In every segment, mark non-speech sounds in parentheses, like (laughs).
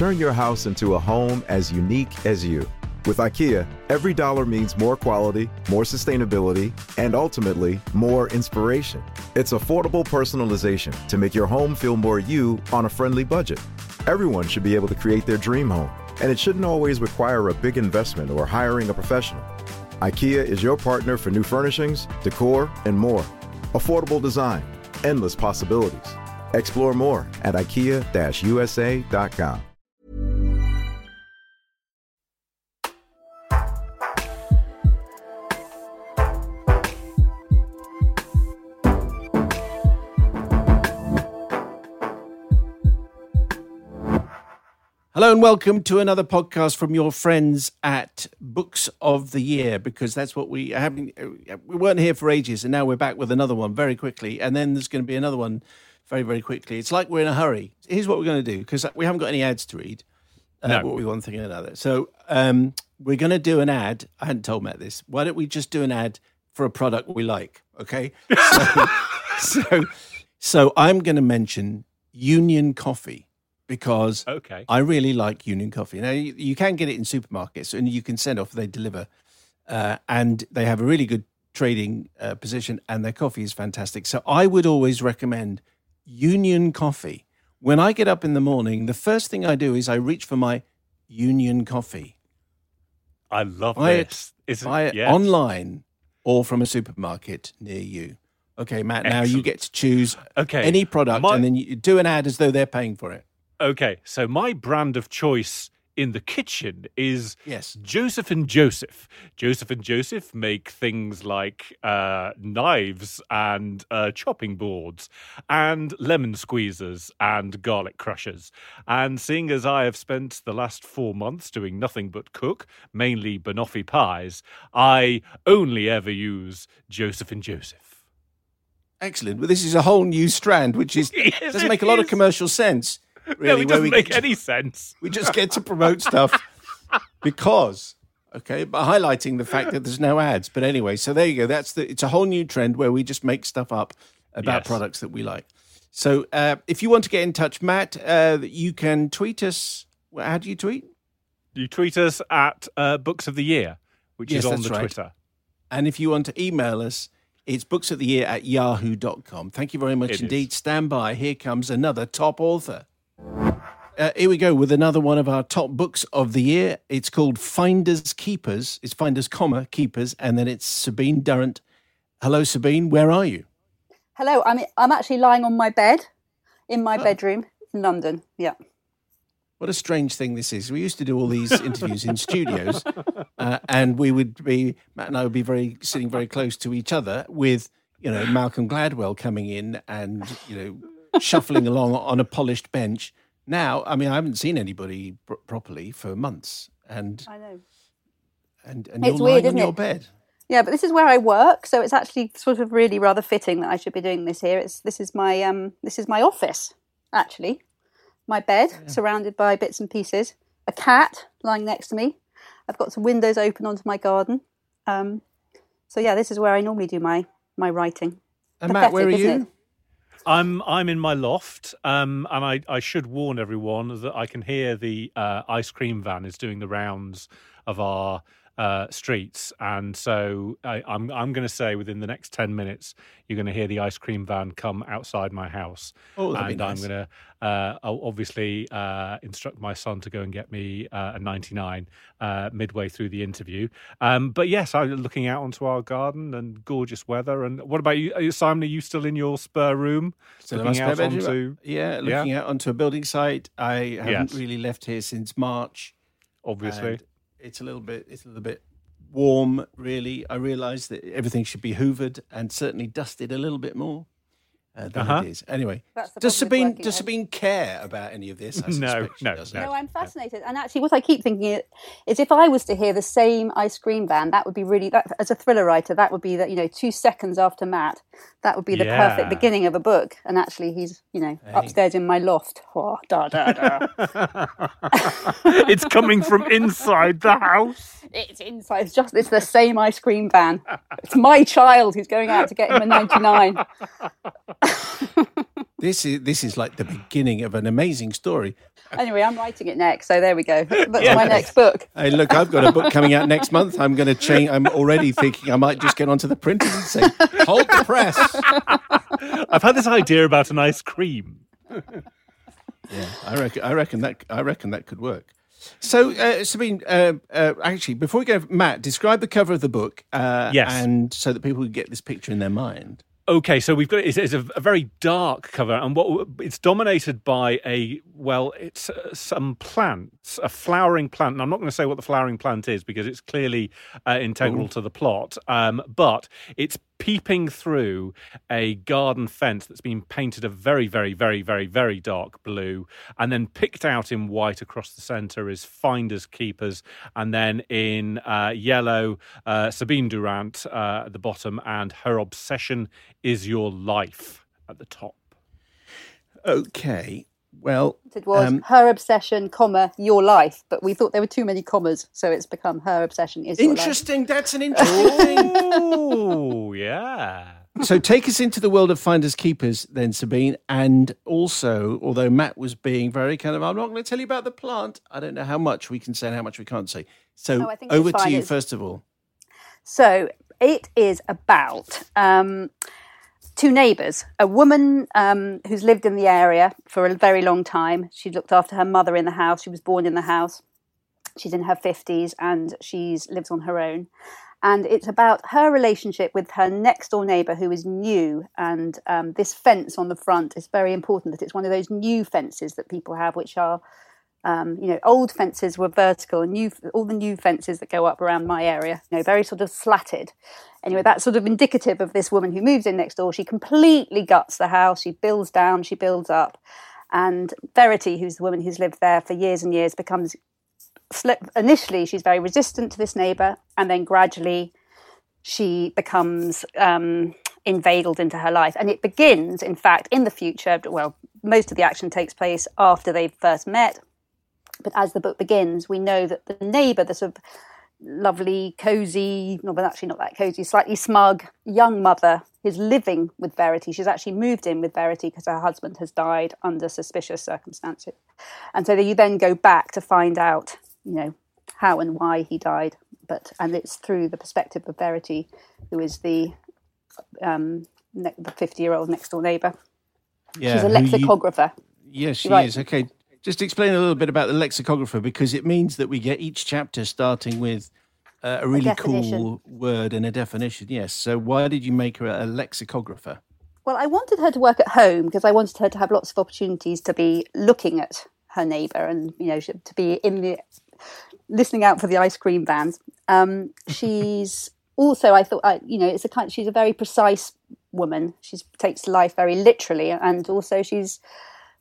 Turn your house into a home as unique as you. With IKEA, every dollar means more quality, more sustainability, and ultimately, more inspiration. It's affordable personalization to make your home feel more you on a friendly budget. Everyone should be able to create their dream home, and it shouldn't always require a big investment or hiring a professional. IKEA is your partner for new furnishings, decor, and more. Affordable design, endless possibilities. Explore more at IKEA-USA.com. Hello and welcome to another podcast from your friends at Books of the Year because that's what we having. We weren't here for ages and now we're back with another one very quickly, and then there's going to be another one very very quickly. It's like we're in a hurry. Here's what we're going to do because we haven't got any ads to read. Uh, No. What we one thing and another. So um, we're going to do an ad. I hadn't told Matt this. Why don't we just do an ad for a product we like? Okay. (laughs) So so, so I'm going to mention Union Coffee because Okay. I really like Union Coffee. Now you, you can get it in supermarkets, and you can send off. They deliver, uh, and they have a really good trading uh, position, and their coffee is fantastic. So I would always recommend Union Coffee. When I get up in the morning, the first thing I do is I reach for my Union Coffee. I love Buy it- this. Is Buy it yes. online or from a supermarket near you. Okay, Matt. Now you get to choose Okay. any product, My- and then you do an ad as though they're paying for it. Okay. So my brand of choice in the kitchen is Yes. Joseph and Joseph. Joseph and Joseph make things like uh, knives and uh, chopping boards and lemon squeezers and garlic crushers. And seeing as I have spent the last four months doing nothing but cook, mainly banoffee pies, I only ever use Joseph and Joseph. Excellent. Well, this is a whole new strand, which is (laughs) Yes, doesn't make a lot of commercial sense. Really, no, it doesn't make to- any sense. We just get to promote stuff (laughs) because, okay, but highlighting the fact that there's no ads. But anyway, so there you go. That's the. It's a whole new trend where we just make stuff up about Yes. products that we like. So uh, if you want to get in touch, Matt, uh, you can tweet us. How do you tweet? You tweet us at uh, Books of the Year, which Yes, is on the right. Twitter. And if you want to email us, it's books of the year at yahoo.com. Thank you very much It is. indeed. Stand by. Here comes another top author. Uh, here we go with another one of our top books of the year. It's called Finders Keepers. It's Finders, comma, Keepers. And then it's Sabine Durrant. Hello, Sabine. Where are you? Hello, I'm I'm actually lying on my bed in my Oh. bedroom in London. Yeah. What a strange thing this is. We used to do all these interviews in studios, (laughs) uh, and we would be Matt and I would be very sitting very close to each other with you know Malcolm Gladwell coming in and you know shuffling along on a polished bench. Now, I mean, I haven't seen anybody pr- properly for months, and I know. and, and It's you're weird, lying on your it? bed. Yeah, but this is where I work, so it's actually sort of really rather fitting that I should be doing this here. It's this is my um this is my office, actually. My bed, surrounded by bits and pieces. A cat lying next to me. I've got some windows open onto my garden. Um, so yeah, this is where I normally do my my writing. And Matt, where are you? it? I'm I'm in my loft, um, and I, I should warn everyone that I can hear the uh, ice cream van is doing the rounds of our uh, streets, and so I, I'm I'm going to say within the next ten minutes you're going to hear the ice cream van come outside my house, Oh, and I'm going to uh, obviously uh, instruct my son to go and get me uh, a 99 uh, midway through the interview. Um, but yes, I'm looking out onto our garden and gorgeous weather. And what about you, you- Simon? Are you still in your spare room? Still looking out bedroom. onto yeah, looking out onto a building site. I haven't Yes. really left here since March. obviously. and it's a little bit it's a little bit warm really. I realize that everything should be hoovered and certainly dusted a little bit more uh, than Uh-huh. it is anyway does sabine does sabine care about any of this I (laughs) No, no, no. No, I'm fascinated. And actually, what I keep thinking is if I was to hear the same ice cream van, that would be really, that, as a thriller writer, that would be that, you know, two seconds after Matt, that would be the Yeah. perfect beginning of a book. And actually, he's, you know, upstairs in my loft. Oh, da, da, da. (laughs) it's coming from inside the house. it's inside. It's just, it's the same ice cream van. It's my child who's going out to get him a 99. (laughs) (laughs) This is this is like the beginning of an amazing story. Anyway, I'm writing it next, so there we go. (laughs) That's my next book. Hey, look, I've got a book coming out next month. I'm going to change. I'm already thinking I might just get onto the printers and say, "Hold the press." (laughs) I've had this idea about an ice cream. Yeah, I reckon. I reckon that. I reckon that could work. So, uh, Sabine, uh, uh, actually, before we go, Matt, describe the cover of the book. Uh, Yes. and so that people can get this picture in their mind. Okay, so we've got it's, it's a, a very dark cover, and what it's dominated by a well, it's uh, some plants, a flowering plant. And I'm not going to say what the flowering plant is because it's clearly uh, integral to the plot. Um, but it's peeping through a garden fence that's been painted a very, very, very, very, very dark blue, and then picked out in white across the centre is finders keepers, and then in uh, yellow uh, Sabine Durrant uh, at the bottom, and her obsession is your life at the top. Okay. Well, It was Um, her obsession, comma, your life. But we thought there were too many commas, so it's become her obsession is your life. interesting. That's an interesting. (laughs) Oh, yeah. so take us into the world of finders keepers then sabine and also although matt was being very kind of i'm not going to tell you about the plant i don't know how much we can say and how much we can't say so Oh, I think it's over to you It's- first of all So it is about um, two neighbours. A woman um, who's lived in the area for a very long time. She looked after her mother in the house. She was born in the house. She's in her fifties and she's lives on her own. And it's about her relationship with her next door neighbour who is new. And um, this fence on the front is very important. That it's one of those new fences that people have, which are um, you know, old fences were vertical, and new all the new fences that go up around my area, you know, very sort of slatted. Anyway, that's sort of indicative of this woman who moves in next door. She completely guts the house. She builds down. She builds up, and Verity, who's the woman who's lived there for years and years, becomes initially she's very resistant to this neighbour, and then gradually she becomes um, inveigled into her life. And it begins, in fact, in the future. Well, most of the action takes place after they've first met. But as the book begins, we know that the neighbour, the sort of lovely, cosy, no, but actually not that cosy, slightly smug young mother is living with Verity. She's actually moved in with Verity because her husband has died under suspicious circumstances. And so you then go back to find out, you know, how and why he died. But and it's through the perspective of Verity, who is the um, ne- the fifty-year-old next door neighbour. yeah She's a you- lexicographer. yes she Right. is okay just explain a little bit about the lexicographer because it means that we get each chapter starting with uh, a really definition. cool word and a definition yes so why did you make her a lexicographer Well, I wanted her to work at home because I wanted her to have lots of opportunities to be looking at her neighbour and you know to be in the listening out for the ice cream vans. Um, (laughs) she's also, I thought, I, you know, it's a kind. She's a very precise woman. She takes life very literally, and also she's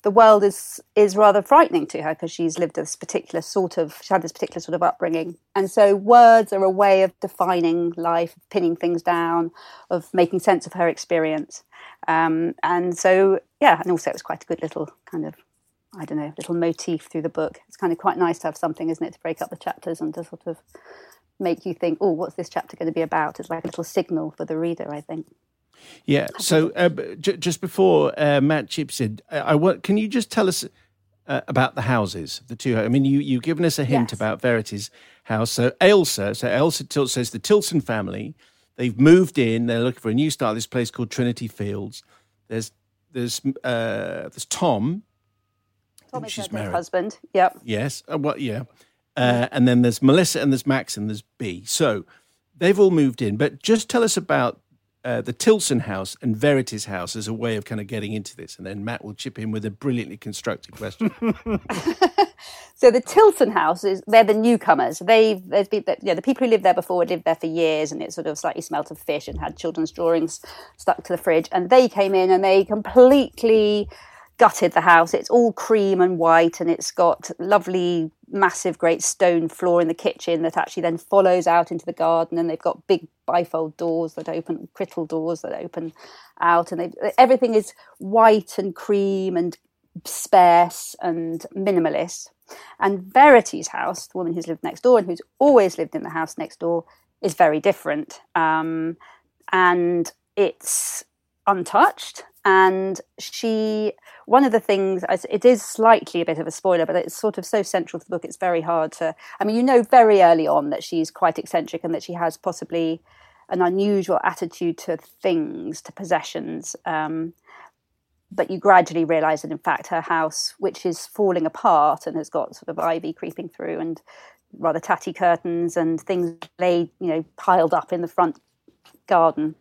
the world is is rather frightening to her because she's lived this particular sort of she's had this particular sort of upbringing. And so words are a way of defining life pinning things down of making sense of her experience. Um, and so yeah and also it was quite a good little kind of i don't know little motif through the book. It's kind of quite nice to have something isn't it to break up the chapters and to sort of make you think oh what's this chapter going to be about? It's like a little signal for the reader i think Yeah. So uh, j- just before uh, Matt chips in, I, I want. Can you just tell us uh, about the houses, the two? I mean, you you've given us a hint Yes. about Verity's house. So Ailsa, so Ailsa Til- says the Tilson family, they've moved in. They're looking for a new start. This place called Trinity Fields. There's there's uh, there's Tom. Tom is she's married. husband yep Yes. Uh, what? Yeah. Uh, and then there's Melissa and there's Max and there's B. So they've all moved in. But just tell us about uh, the Tilson house and Verity's house as a way of kind of getting into this. And then Matt will chip in with a brilliantly constructed question. (laughs) So the Tilson house is they're the newcomers. They've there's been yeah, the people who lived there before had lived there for years and it sort of slightly smelt of fish and had children's drawings stuck to the fridge. And they came in and they completely gutted the house. It's all cream and white and it's got lovely massive great stone floor in the kitchen that actually then follows out into the garden and they've got big bifold doors that open Crittall doors that open out and everything is white and cream and sparse and minimalist. And Verity's house, the woman who's lived next door and who's always lived in the house next door, is very different. Um, and it's untouched. And she one of the things it is slightly a bit of a spoiler but it's sort of so central to the book it's very hard to i mean you know very early on that she's quite eccentric and that she has possibly an unusual attitude to things to possessions um, but you gradually realize that in fact her house which is falling apart and has got sort of ivy creeping through and rather tatty curtains and things laid you know piled up in the front garden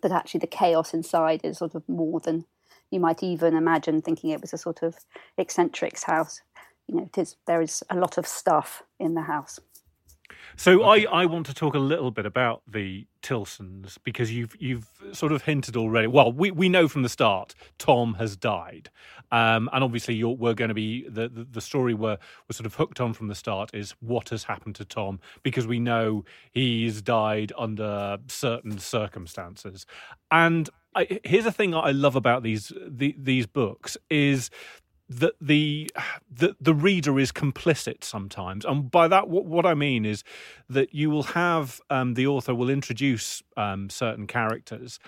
but actually the chaos inside is sort of more than you might even imagine thinking it was a sort of eccentric's house. You know it is there is a lot of stuff in the house so okay. I, I want to talk a little bit about the Tilsons because you've you've sort of hinted already. Well, we, we know from the start Tom has died, um, and obviously we're going to be the, the, the story we're we're sort of hooked on from the start is what has happened to Tom because we know he's died under certain circumstances, and I, here's the thing I love about these the, these books is that the, the the reader is complicit sometimes, and by that what, what I mean is that you will have um, the author will introduce um, certain characters,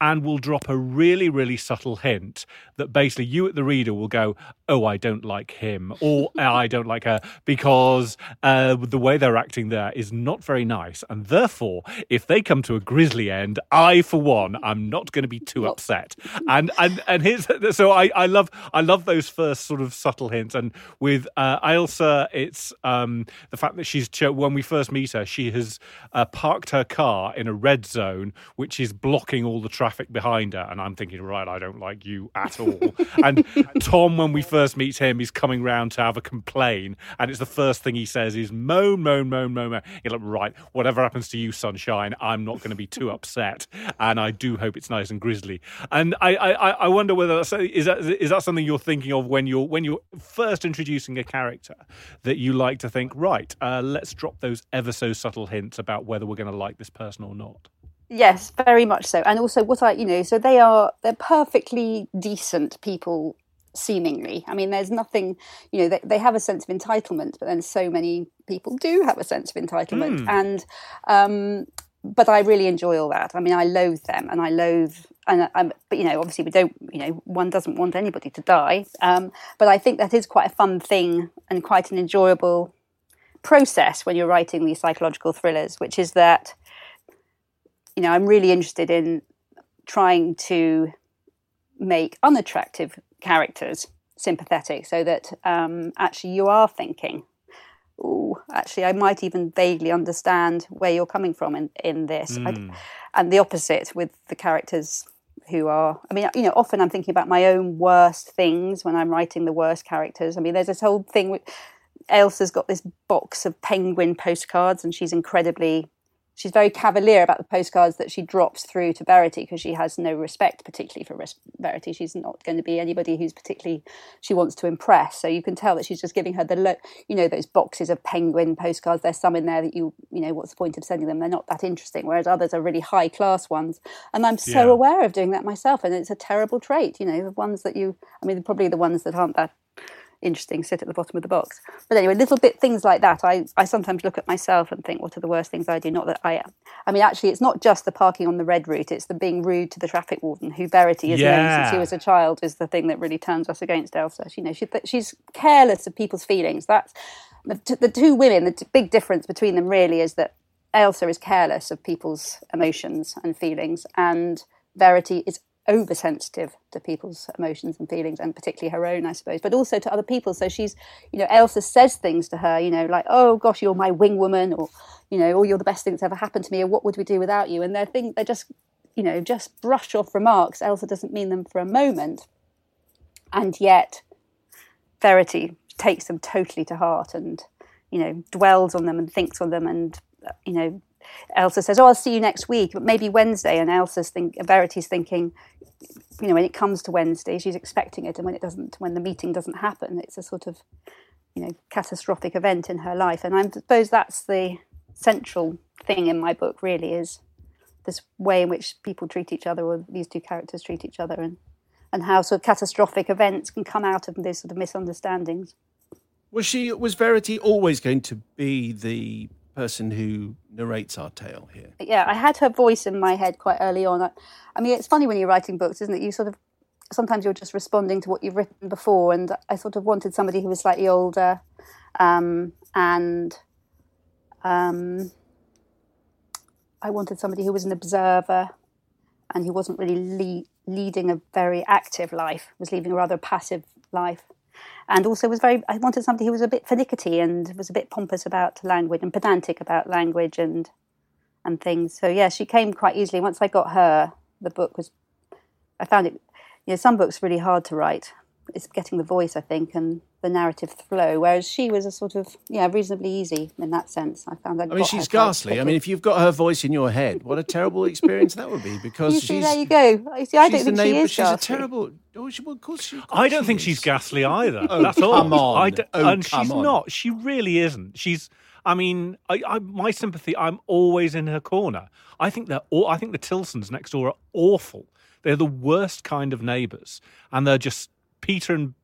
and will drop a really, really subtle hint that basically you, at the reader, will go, Oh, I don't like him, or (laughs) I don't like her, because uh, the way they're acting there is not very nice. And therefore, if they come to a grisly end, I, for one, I'm not going to be too upset. And and and here's so I, I love I love those first sort of subtle hints. And with uh, Ailsa, it's um, the fact that she's when we first meet her, she has uh, parked her car in a red zone, which is blocking all the traffic behind her, and I'm thinking, right, I don't like you at all. (laughs) and Tom, when we first meet him, he's coming round to have a complain, and it's the first thing he says is moan, moan, moan, moan, moan. You're like, right, whatever happens to you, sunshine, I'm not going to be too (laughs) upset, and I do hope it's nice and grisly. And I, I, I wonder whether that's, is that is that something you're thinking of when you're when you're first introducing a character that you like to think, right, uh, let's drop those ever so subtle hints about whether we're going to like this person or not. Yes, very much so. And also, what I, you know, so they are, they're perfectly decent people, seemingly. I mean, there's nothing, you know, they, they have a sense of entitlement, but then so many people do have a sense of entitlement. Mm. And, um, but I really enjoy all that. I mean, I loathe them and I loathe, and I'm, but you know, obviously we don't, you know, one doesn't want anybody to die. Um, but I think that is quite a fun thing and quite an enjoyable process when you're writing these psychological thrillers, which is that you know, I'm really interested in trying to make unattractive characters sympathetic so that um, actually you are thinking, oh, actually, I might even vaguely understand where you're coming from in, in this. Mm. and the opposite with the characters who are, I mean, you know, often I'm thinking about my own worst things when I'm writing the worst characters. I mean, there's this whole thing with Ailsa's got this box of penguin postcards and she's incredibly she's very cavalier about the postcards that she drops through to Verity because she has no respect, particularly for Verity. She's not going to be anybody who's particularly she wants to impress. So you can tell that she's just giving her the look, you know those boxes of penguin postcards. There's some in there that you you know what's the point of sending them? They're not that interesting. Whereas others are really high class ones, and I'm so yeah. aware of doing that myself, and it's a terrible trait. You know the ones that you I mean probably the ones that aren't that interesting sit at the bottom of the box. But anyway, little bit things like that. I, I sometimes look at myself and think, what are the worst things I do? Not that I am. I mean, actually, it's not just the parking on the red route, it's the being rude to the traffic warden, who Verity has yeah. known since he was a child, is the thing that really turns us against Ailsa. You know, she, she's careless of people's feelings. That's the, the two women, the big difference between them really is that Elsa is careless of people's emotions and feelings, and Verity is oversensitive to people's emotions and feelings and particularly her own i suppose but also to other people so she's you know elsa says things to her you know like oh gosh you're my wing woman or you know oh you're the best thing that's ever happened to me or what would we do without you and they're things they're just you know just brush off remarks elsa doesn't mean them for a moment and yet verity takes them totally to heart and you know dwells on them and thinks on them and you know Elsa says, "Oh, I'll see you next week, but maybe Wednesday." And Elsa's think, Verity's thinking, you know, when it comes to Wednesday, she's expecting it, and when it doesn't, when the meeting doesn't happen, it's a sort of, you know, catastrophic event in her life. And I suppose that's the central thing in my book. Really, is this way in which people treat each other, or these two characters treat each other, and and how sort of catastrophic events can come out of these sort of misunderstandings. Was she was Verity always going to be the person who narrates our tale here. Yeah, I had her voice in my head quite early on. I, I, mean, it's funny when you're writing books, isn't it? You sort of sometimes you're just responding to what you've written before. And I sort of wanted somebody who was slightly older um, and um, I wanted somebody who was an observer and who wasn't really le- leading a very active life, was leading a rather passive life. And also was very, I wanted somebody who was a bit finicky and was a bit pompous about language and pedantic about language and and things. So yeah, she came quite easily. Once I got her, the book was, I found it, you know, some books really hard to write. It's getting the voice, I think, and the narrative flow. Whereas she was a sort of yeah, reasonably easy in that sense. I found. I, I mean, she's ghastly. I mean, if you've got her voice in your head, what a terrible experience that would be. (laughs) Because you she's see, there you go. You see, I don't think name, she is She's ghastly. a terrible. Oh, she, well, of course she, of I don't she think is. she's ghastly either. Oh, That's all. come on. I don't- Oh, and come she's on. not. She really isn't. She's. I mean, I, I, my sympathy. I'm always in her corner. I think they're. All, I think the Tilsons next door are awful. They're the worst kind of neighbours, and they're just Peter and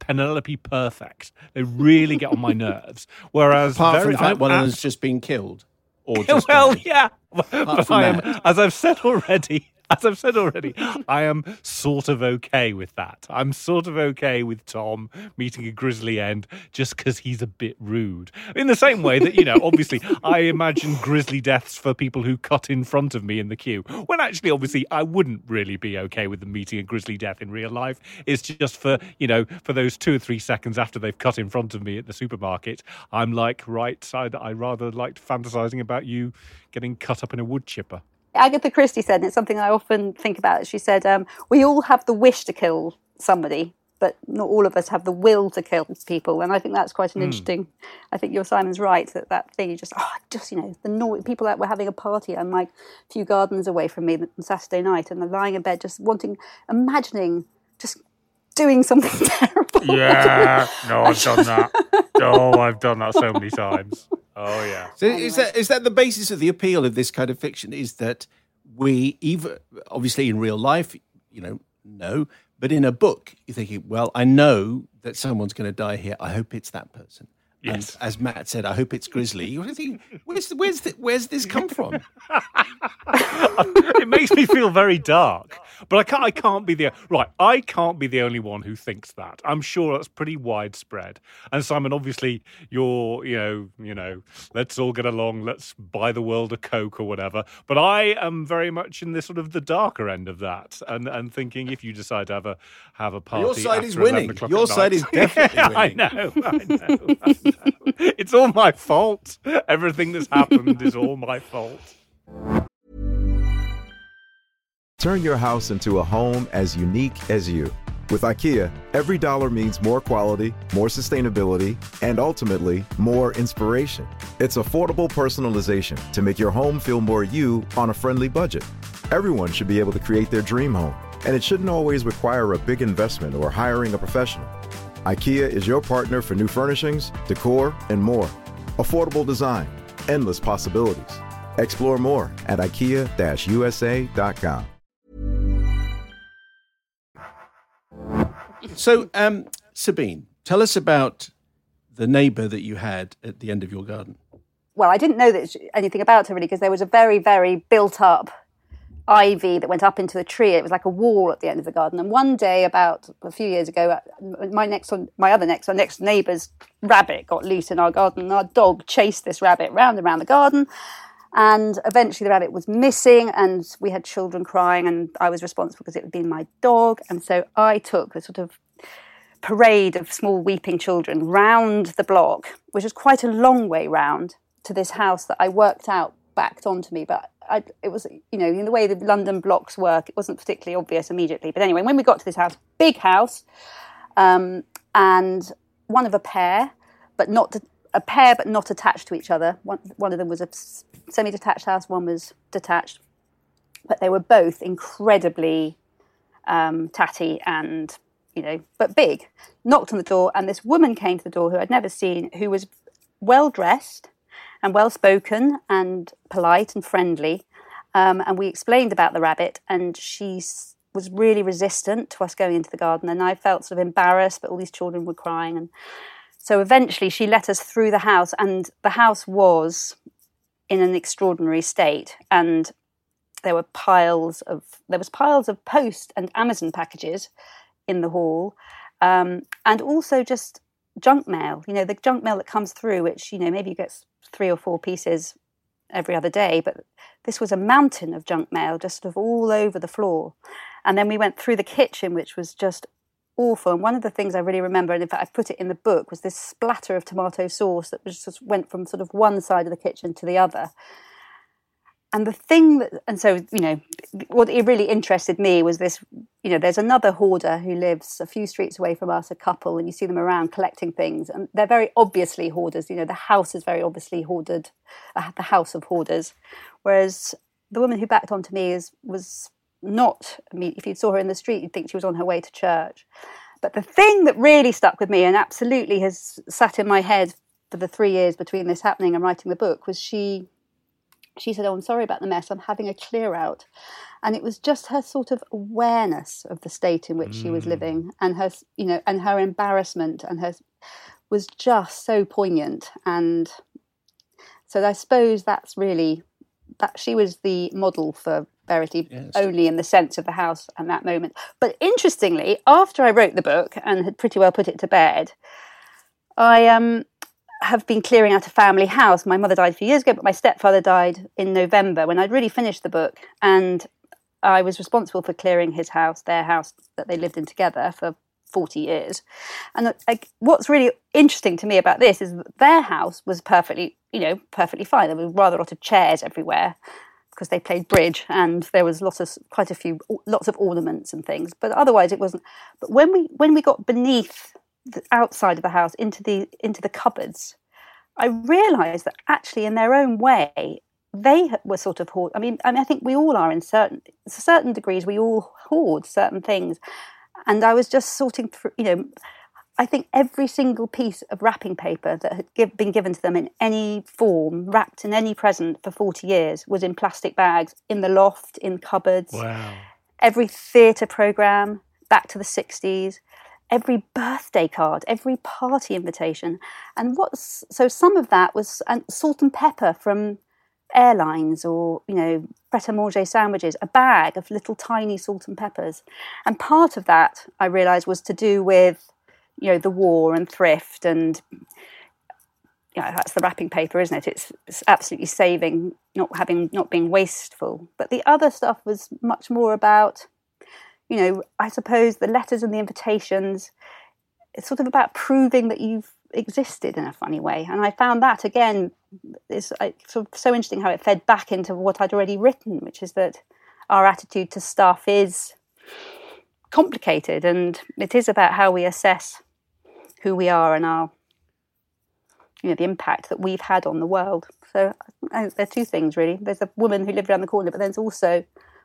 Penelope perfect. They really get on my (laughs) nerves. Whereas, Apart very, from the fact one of them's just been killed. Or just (laughs) well, died. yeah. But I am, that. as I've said already, (laughs) as I've said already, I am sort of okay with that. I'm sort of okay with Tom meeting a grisly end just because he's a bit rude. In the same way that, you know, obviously I imagine grisly deaths for people who cut in front of me in the queue, when actually, obviously, I wouldn't really be okay with them meeting a grisly death in real life. It's just for, you know, for those two or three seconds after they've cut in front of me at the supermarket, I'm like, right, I, I rather liked fantasizing about you getting cut up in a wood chipper. Agatha Christie said, and it's something I often think about. She said, um, "We all have the wish to kill somebody, but not all of us have the will to kill people." And I think that's quite an interesting. I think your Simon's right that that thing you just, oh, just you know, the noise. People that were having a party and like a few gardens away from me on Saturday night, and they're lying in bed just wanting, imagining, just doing something (laughs) terrible. Yeah, (laughs) no, I've done that. (laughs) Oh, I've done that so many times. Oh yeah. So is that is that the basis of the appeal of this kind of fiction? Is that we even obviously in real life, you know, no, but in a book, you're thinking, well, I know that someone's going to die here. I hope it's that person. Yes. And as Matt said, I hope it's Grisly. You're thinking, where's the, where's the, where's this come from? (laughs) it makes me feel very dark. But I can't. I can't be the right. I can't be the only one who thinks that. I'm sure that's pretty widespread. And Simon, obviously, you're. You know. You know. Let's all get along. Let's buy the world a coke or whatever. But I am very much in the sort of the darker end of that, and and thinking if you decide to have a have a party, Your side is winning. Your side night- (laughs) is definitely Yeah, winning. I know. I know. I know. It's all my fault. Everything that's happened is all my fault. Turn your house into a home as unique as you. With IKEA, every dollar means more quality, more sustainability, and ultimately, more inspiration. It's affordable personalization to make your home feel more you on a friendly budget. Everyone should be able to create their dream home, and it shouldn't always require a big investment or hiring a professional. IKEA is your partner for new furnishings, decor, and more. Affordable design, endless possibilities. Explore more at IKEA-USA.com. So, um, Sabine, tell us about the neighbour that you had at the end of your garden. well, I didn't know that anything about her really because there was a very, very built up ivy that went up into the tree. It was like a wall at the end of the garden. And one day, about a few years ago, uh, my next, my other next, our next neighbour's rabbit got loose in our garden. And our dog chased this rabbit round and round the garden. And eventually, the rabbit was missing, and we had children crying, and I was responsible because it had been my dog. And so I took the sort of parade of small weeping children round the block, which was quite a long way round to this house that I worked out backed onto me. But I, it was, you know, in the way the London blocks work, it wasn't particularly obvious immediately. But anyway, when we got to this house, big house, um, and one of a pair, but not a pair, but not attached to each other. One, one of them was a semi-detached house, one was detached, but they were both incredibly um, tatty and you know, but big. Knocked on the door, and this woman came to the door who I'd never seen, who was well dressed and well spoken and polite and friendly. Um, and we explained about the rabbit, and she was really resistant to us going into the garden. And I felt sort of embarrassed, but all these children were crying. And so eventually she let us through the house, and the house was in an extraordinary state. And there were piles of there was piles of post and Amazon packages in the hall, um, and also just junk mail. You know, the junk mail that comes through, which you know maybe you get three or four pieces every other day, but this was a mountain of junk mail just sort of all over the floor. And then we went through the kitchen, which was just awful. And one of the things I really remember, and in fact I put it in the book, was this splatter of tomato sauce that just went from sort of one side of the kitchen to the other and the thing that and so you know what really interested me was this you know there's another hoarder who lives a few streets away from us a couple and you see them around collecting things. And they're very obviously hoarders you know the house is very obviously hoarded uh, the house of hoarders. Whereas the woman who backed onto me is was not I mean if you saw her in the street you'd think she was on her way to church. But the thing that really stuck with me and absolutely has sat in my head for the 3 years between this happening and writing the book was she she said, Oh, I'm sorry about the mess. I'm having a clear out. And it was just her sort of awareness of the state in which mm. she was mm. living and her, you know, and her embarrassment and her was just so poignant. And so I suppose that's really that she was the model for Verity yes. only in the sense of the house and that moment. But interestingly, after I wrote the book and had pretty well put it to bed, I um have been clearing out a family house. My mother died a few years ago, but my stepfather died in November when I'd really finished the book. And I was responsible for clearing his house, their house that they lived in together for 40 years. And like, what's really interesting to me about this is that their house was perfectly, you know, perfectly fine. There were rather a lot of chairs everywhere because they played bridge and there was lots of quite a few lots of ornaments and things but otherwise it wasn't but when we when we got beneath the outside of the house into the into the cupboards, I realised that actually, in their own way, they were sort of hoard. I mean, I mean, I think we all are in certain certain degrees. We all hoard certain things, and I was just sorting through. You know, I think every single piece of wrapping paper that had give, been given to them in any form, wrapped in any present for forty years, was in plastic bags in the loft, in cupboards. Wow. Every theatre program back to the sixties every birthday card, every party invitation. And what's so some of that was salt and pepper from airlines or, you know, pret a manger sandwiches, a bag of little tiny salt and peppers. And part of that I realized was to do with, you know, the war and thrift and know, that's the wrapping paper, isn't it? It's, it's absolutely saving, not having, not being wasteful. But the other stuff was much more about you know, I suppose the letters and the invitations, it's sort of about proving that you've existed in a funny way. And I found that again is sort of so interesting how it fed back into what I'd already written, which is that our attitude to stuff is complicated and it is about how we assess who we are and our you know the impact that we've had on the world. So there are two things really. There's a woman who lived around the corner, but there's also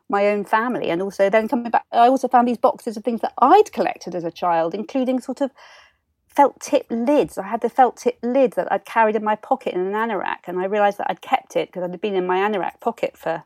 my own family. And also then coming back, I also found these boxes of things that I'd collected as a child, including sort of felt tip lids. I had the felt tip lid that I'd carried in my pocket in an anorak, and I realised that I'd kept it because had been in my anorak pocket for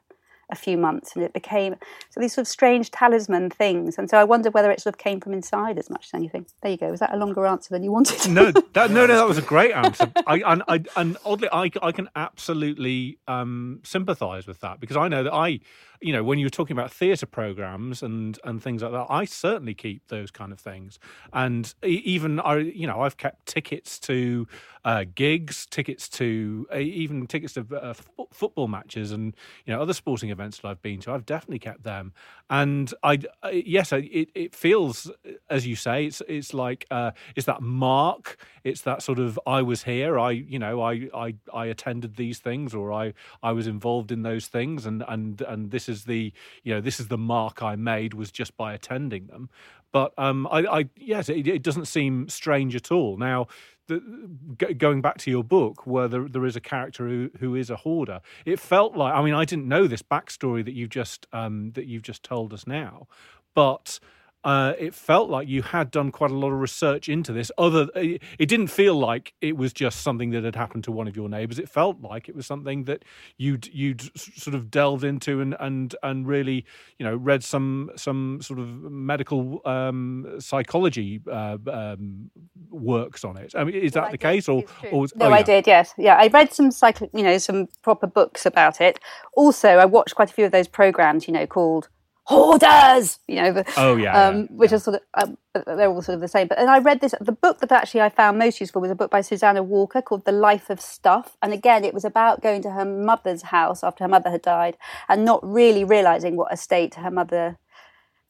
a few months, and it became so these sort of strange talisman things. And so I wonder whether it sort of came from inside as much as anything. There you go. Was that a longer answer than you wanted? no, that, no, no, that was a (laughs) great answer. I, and, I, and oddly, I, I can absolutely um, sympathise with that because I know that I you know, when you're talking about theatre programs and and things like that, I certainly keep those kind of things. And even I, you know, I've kept tickets to uh, gigs, tickets to uh, even tickets to uh, f- football matches, and you know, other sporting events that I've been to. I've definitely kept them. And I, I yes, it it feels as you say, it's it's like uh, it's that mark. It's that sort of I was here. I you know I I I attended these things or I I was involved in those things, and and and this is the you know this is the mark I made was just by attending them. But um, I, I yes, it, it doesn't seem strange at all. Now, the, going back to your book, where there, there is a character who, who is a hoarder, it felt like I mean I didn't know this backstory that you've just um, that you've just told us now, but uh, it felt like you had done quite a lot of research into this. Other, it didn't feel like it was just something that had happened to one of your neighbours. It felt like it was something that you'd you'd sort of delved into and and and really, you know, read some some sort of medical um, psychology uh, um, works on it. I mean, is that the case, or, or No, oh, I did. Yes, yeah. I read some psych, you know, some proper books about it. Also, I watched quite a few of those programs, you know, called Hoarders. You know, the, Oh, yeah, um, yeah, which yeah. are sort of um, they're all sort of the same. But and I read this. The book that actually I found most useful was a book by Susannah Walker called The Life of Stuff. And again, it was about going to her mother's house after her mother had died and not really realizing what a state her mother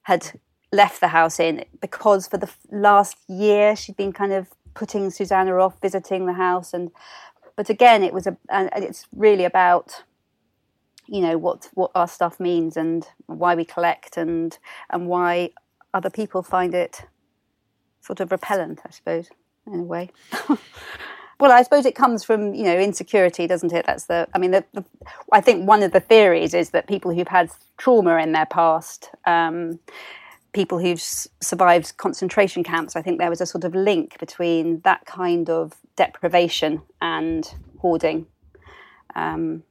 had left the house in because for the last year she'd been kind of putting Susannah off visiting the house and but again it was a and and it's really about you know what what our stuff means and why we collect and and why other people find it sort of repellent I suppose in a way (laughs) well I suppose it comes from you know insecurity doesn't it that's the I mean the, the I think one of the theories is that people who've had trauma in their past um, people who've survived concentration camps, I think there was a sort of link between that kind of deprivation and hoarding. Um,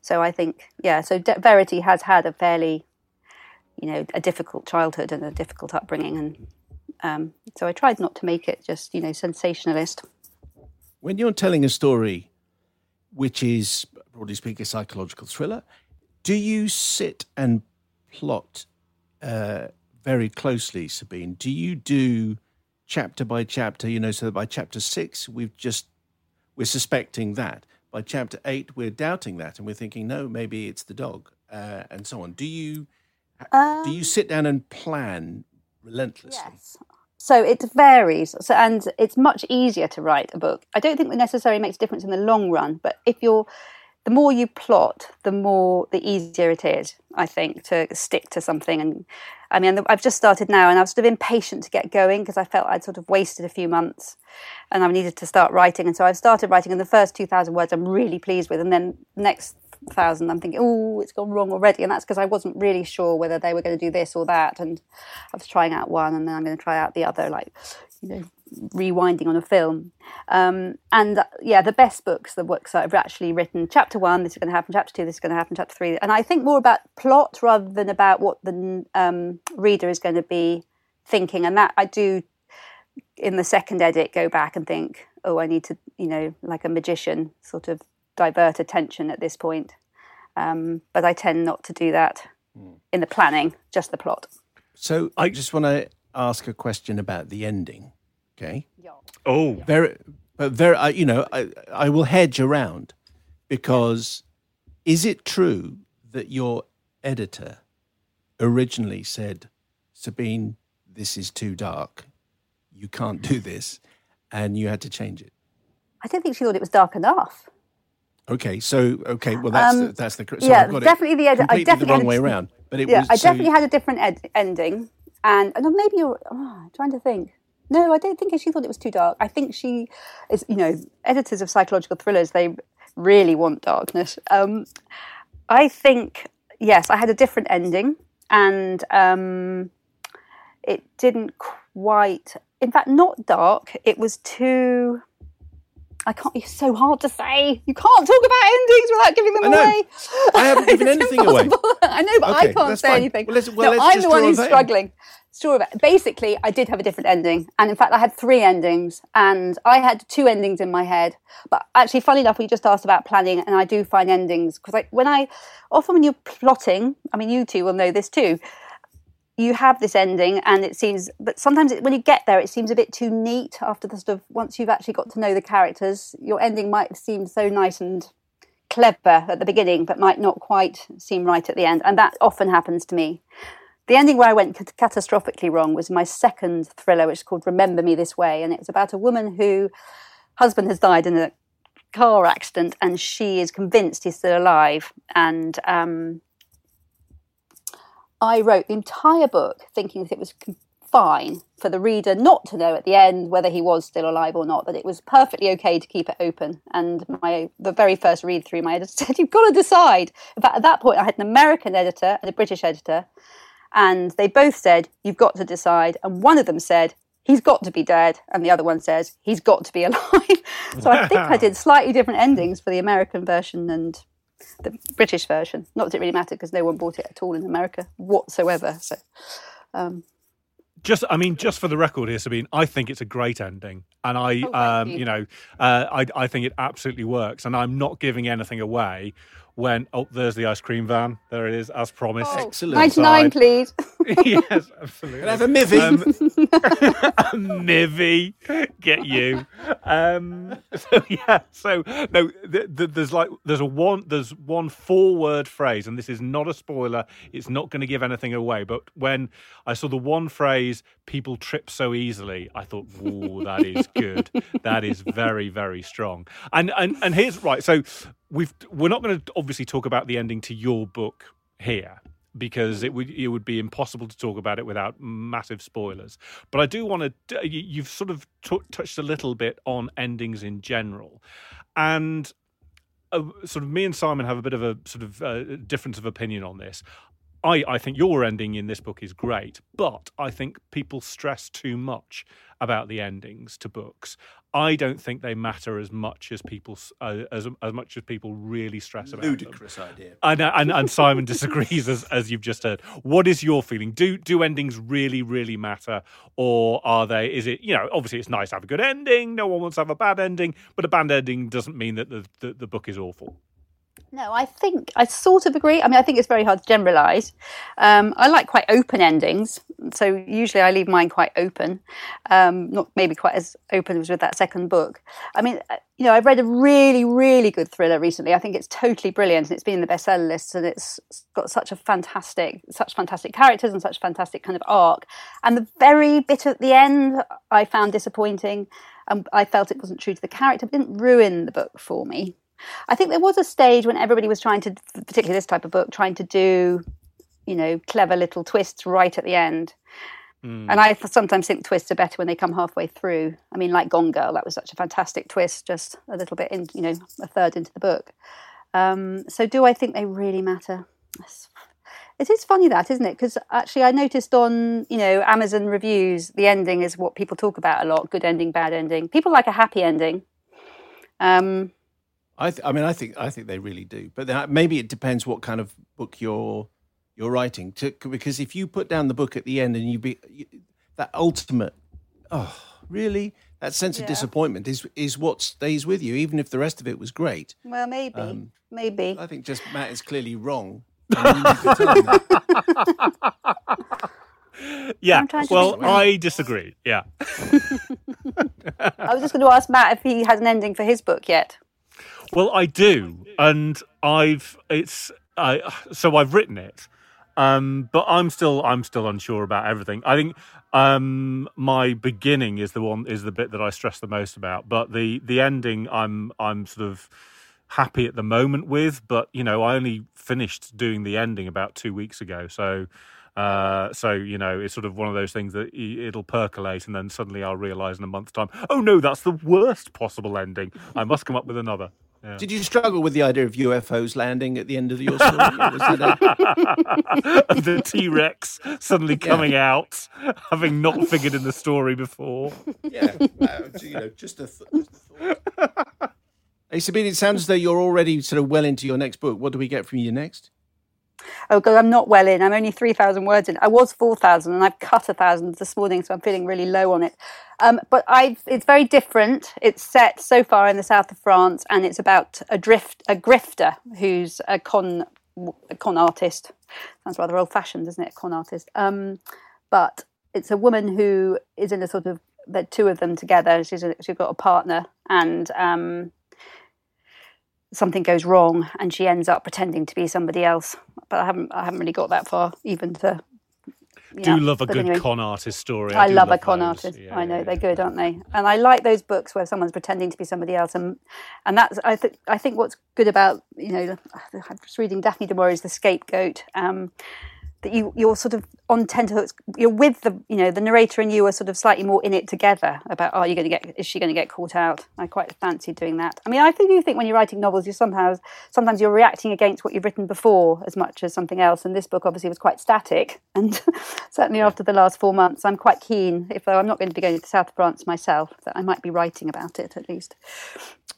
so I think, yeah, so De- Verity has had a fairly, you know, a difficult childhood and a difficult upbringing. And um, so I tried not to make it just, you know, sensationalist. When you're telling a story, which is broadly speaking a psychological thriller, do you sit and plot uh, very closely, Sabine? Do you do chapter by chapter? You know, so by chapter six, we've just we're suspecting that. By chapter eight, we're doubting that, and we're thinking, no, maybe it's the dog, uh, and so on. Do you do you sit down and plan relentlessly? Yes. So it varies. So and it's much easier to write a book. I don't think that necessarily makes a difference in the long run, but if you're the more you plot, the more the easier it is, I think, to stick to something. And I mean, I've just started now, and I was sort of impatient to get going because I felt I'd sort of wasted a few months, and I needed to start writing. And so I've started writing, and the first two thousand words I'm really pleased with, and then next thousand I'm thinking, oh, it's gone wrong already, and that's because I wasn't really sure whether they were going to do this or that, and I was trying out one, and then I'm going to try out the other, like you know, rewinding on a film. Um, and uh, yeah, the best books, the books that I've actually written, chapter one, this is going to happen, chapter two, this is going to happen, chapter three. And I think more about plot rather than about what the um, reader is going to be thinking. And that I do in the second edit go back and think, oh, I need to, you know, like a magician, sort of divert attention at this point. Um, but I tend not to do that in the planning, just the plot. So I just want to ask a question about the ending. Okay. Oh, very but very I you know I, I will hedge around because is it true that your editor originally said sabine this is too dark you can't do this and you had to change it I don't think she thought it was dark enough. okay so okay well that's the, Um, that's the so yeah, I've got it definitely the edit- I completely definitely the wrong had way a- around but it yeah, was I so- definitely had a different ed- ending, and, and maybe you're oh, trying to think. No, I don't think she thought it was too dark. I think she is, you know, editors of psychological thrillers they really want darkness. Um, I think yes, I had a different ending, and um, it didn't quite. In fact, not dark. It was too. I can't. It's so hard to say. You can't talk about endings without giving them I away. I haven't given (laughs) anything away. (laughs) I know, but Okay, I can't say fine. anything. Well, let's- well, no, let's I'm the one who's struggling. Sure. Basically, I did have a different ending, and in fact, I had three endings, and I had two endings in my head. But actually, funny enough, we just asked about planning, and I do find endings because I, when I often when you're plotting, I mean, you two will know this too. You have this ending, and it seems, but sometimes it, when you get there, it seems a bit too neat. After the sort of once you've actually got to know the characters, your ending might seem so nice and clever at the beginning, but might not quite seem right at the end. And that often happens to me. The ending where I went cat- catastrophically wrong was my second thriller, which is called Remember Me This Way. And it was about a woman who husband has died in a car accident and she is convinced he's still alive. And um, I wrote the entire book thinking that it was fine for the reader not to know at the end whether he was still alive or not, that it was perfectly okay to keep it open. And my the very first read through, my editor (laughs) said, You've got to decide. In fact, at that point, I had an American editor and a British editor. and they both said you've got to decide, and one of them said he's got to be dead, and the other one says he's got to be (laughs) alive. so I think I did (laughs) slightly different endings for the American version and the British version. Not that it really mattered because no one bought it at all in America whatsoever. So. Um, just I mean, just for the record here, Sabine, I think it's a great ending, and I, Oh, um, you. you know, uh, I I think it absolutely works, and I'm not giving anything away. When oh, there's the ice cream van, there it is, as promised. oh, Excellent. 99, please. (laughs) yes, absolutely. Can I have a mivvy? Um, (laughs) (laughs) Mivvy, get you. Um, so yeah, so no, th- th- there's like there's a one there's one four word phrase, and this is not a spoiler. It's not going to give anything away. But when I saw the one phrase, "people trip so easily," I thought, "Ooh, that is good. that is very very strong." And and and here's right. So we've we're not going to obviously talk about the ending to your book here because it would it would be impossible to talk about it without massive spoilers. But I do want to. You've sort of t- touched a little bit on endings in general, and uh, sort of me and Simon have a bit of a sort of uh, difference of opinion on this. I, I think your ending in this book is great, but I think people stress too much about the endings to books. I don't think they matter as much as people uh, as as much as people really stress about them. Ludicrous idea. And, and and Simon (laughs) disagrees as as you've just heard. What is your feeling? Do do endings really really matter, or are they? Is it you know obviously it's nice to have a good ending. No one wants to have a bad ending, but a bad ending doesn't mean that the the, the book is awful. No, I think I sort of agree. I mean, I think it's very hard to generalise. Um, I like quite open endings, so usually I leave mine quite open. Um, not maybe quite as open as with that second book. I mean, uh, you know, I've read a really, really good thriller recently. I think it's totally brilliant, and it's been in the bestseller list, and it's got such a fantastic, such fantastic characters and such fantastic kind of arc. And the very bit at the end, I found disappointing. and I felt it wasn't true to the character, but didn't ruin the book for me. I think there was a stage when everybody was trying to, particularly this type of book, trying to do, you know, clever little twists right at the end. Hmm. And I sometimes think twists are better when they come halfway through. I mean, like Gone Girl, that was such a fantastic twist, just a little bit in, you know, a third into the book. Um, so, do I think they really matter? It is funny that, isn't it? Because actually, I noticed on you know Amazon reviews, the ending is what people talk about a lot: good ending, bad ending. People like a happy ending. Um, I, th- I mean, I think I think they really do. But then maybe it depends what kind of book you're you're writing. To, because if you put down the book at the end and you be you, that ultimate, oh, really, that sense Yeah. of disappointment is is what stays with you, even if the rest of it was great. well, maybe, Um, maybe. I think just Matt is clearly wrong. (laughs) and you need to tell him that. (laughs) Yeah. I'm trying to Well. I disagree. Yeah. (laughs) I was just going to ask Matt if he has an ending for his book yet. Well, I do, and I've it's I so I've written it, um, but I'm still I'm still unsure about everything. I think um, my beginning is the one is the bit that I stress the most about, but the the ending I'm I'm sort of happy at the moment with. But you know, I only finished doing the ending about two weeks ago, so. Uh, so you know, it's sort of one of those things that it'll percolate, and then suddenly I'll realise in a month's time, oh no, that's the worst possible ending. I must come up with another. Yeah. Did you struggle with the idea of UFOs landing at the end of your story? A- (laughs) the T Rex suddenly coming out, having not figured in the story before. yeah, uh, you know, just a, th- just a thought. Hey, Sabine, it sounds as though you're already sort of well into your next book. What do we get from you next? Oh, God, I'm not well in. I'm only 3,000 words in. I was 4,000 and I've cut a thousand this morning, so I'm feeling really low on it. Um, but I, it's very different. It's set so far in the south of France and it's about a drift, a grifter who's a con, a con artist. Sounds rather old fashioned, doesn't it? A con artist. Um, but it's a woman who is in a sort of, the two of them together. She's, a, she's got a partner and, um, something goes wrong and she ends up pretending to be somebody else. But I haven't I haven't really got that far even to Do love a good anyway. con artist story. I, do love, a con those. artist. Yeah, I know yeah, they're yeah. good, aren't they? And I like those books where someone's pretending to be somebody else, and and that's I think I think what's good about you know I was reading Daphne du Maurier's The Scapegoat. Um, that you you're sort of on tenterhooks. You're with the you know the narrator and you are sort of slightly more in it together about are you going to get is she going to get caught out? I quite fancy doing that. I mean, I think you think when you're writing novels, you somehow sometimes you're reacting against what you've written before as much as something else. And this book obviously was quite static, (laughs) and certainly after the last four months, I'm quite keen. If I'm not going to be going to the south of France myself, that I might be writing about it at least.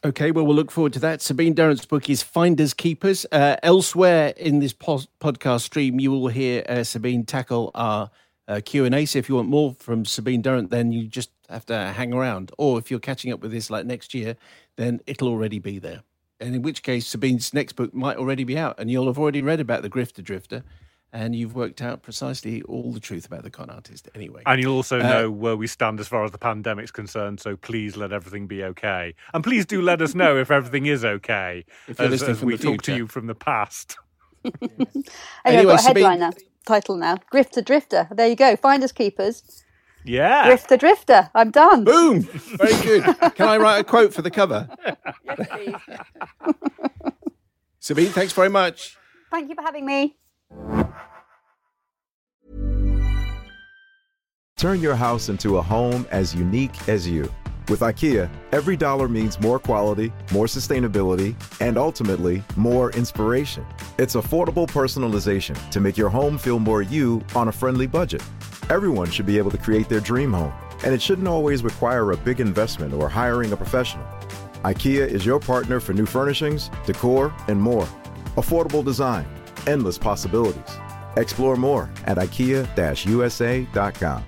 Okay, well, we'll look forward to that. Sabine Durrant's book is Finders Keepers. Uh, elsewhere in this podcast stream, you will hear uh, Sabine tackle our uh, Q&A. So if you want more from Sabine Durrant, then you just have to hang around. Or if you're catching up with this like next year, then it'll already be there. And in which case, Sabine's next book might already be out, and you'll have already read about the Grifter Drifter and you've worked out precisely all the truth about the con artist anyway. And you'll also uh, know where we stand as far as the pandemic's concerned, so please let everything be okay. And please do let us know if everything is okay, if you're as, as we talk to you from the past. Anyway, anyway, I've got a headline now, title now. Grifter Drifter. There you go. Finders Keepers. Yeah. Grifter Drifter. I'm done. Boom. Very good. (laughs) Can I write a quote for the cover? yes, please. (laughs) Sabine, thanks very much. Thank you for having me. Turn your house into a home as unique as you. With IKEA, every dollar means more quality, more sustainability, and ultimately, more inspiration. It's affordable personalization to make your home feel more you on a friendly budget. Everyone should be able to create their dream home, and it shouldn't always require a big investment or hiring a professional. IKEA is your partner for new furnishings, decor, and more. Affordable design endless possibilities. Explore more at IKEA-USA.com.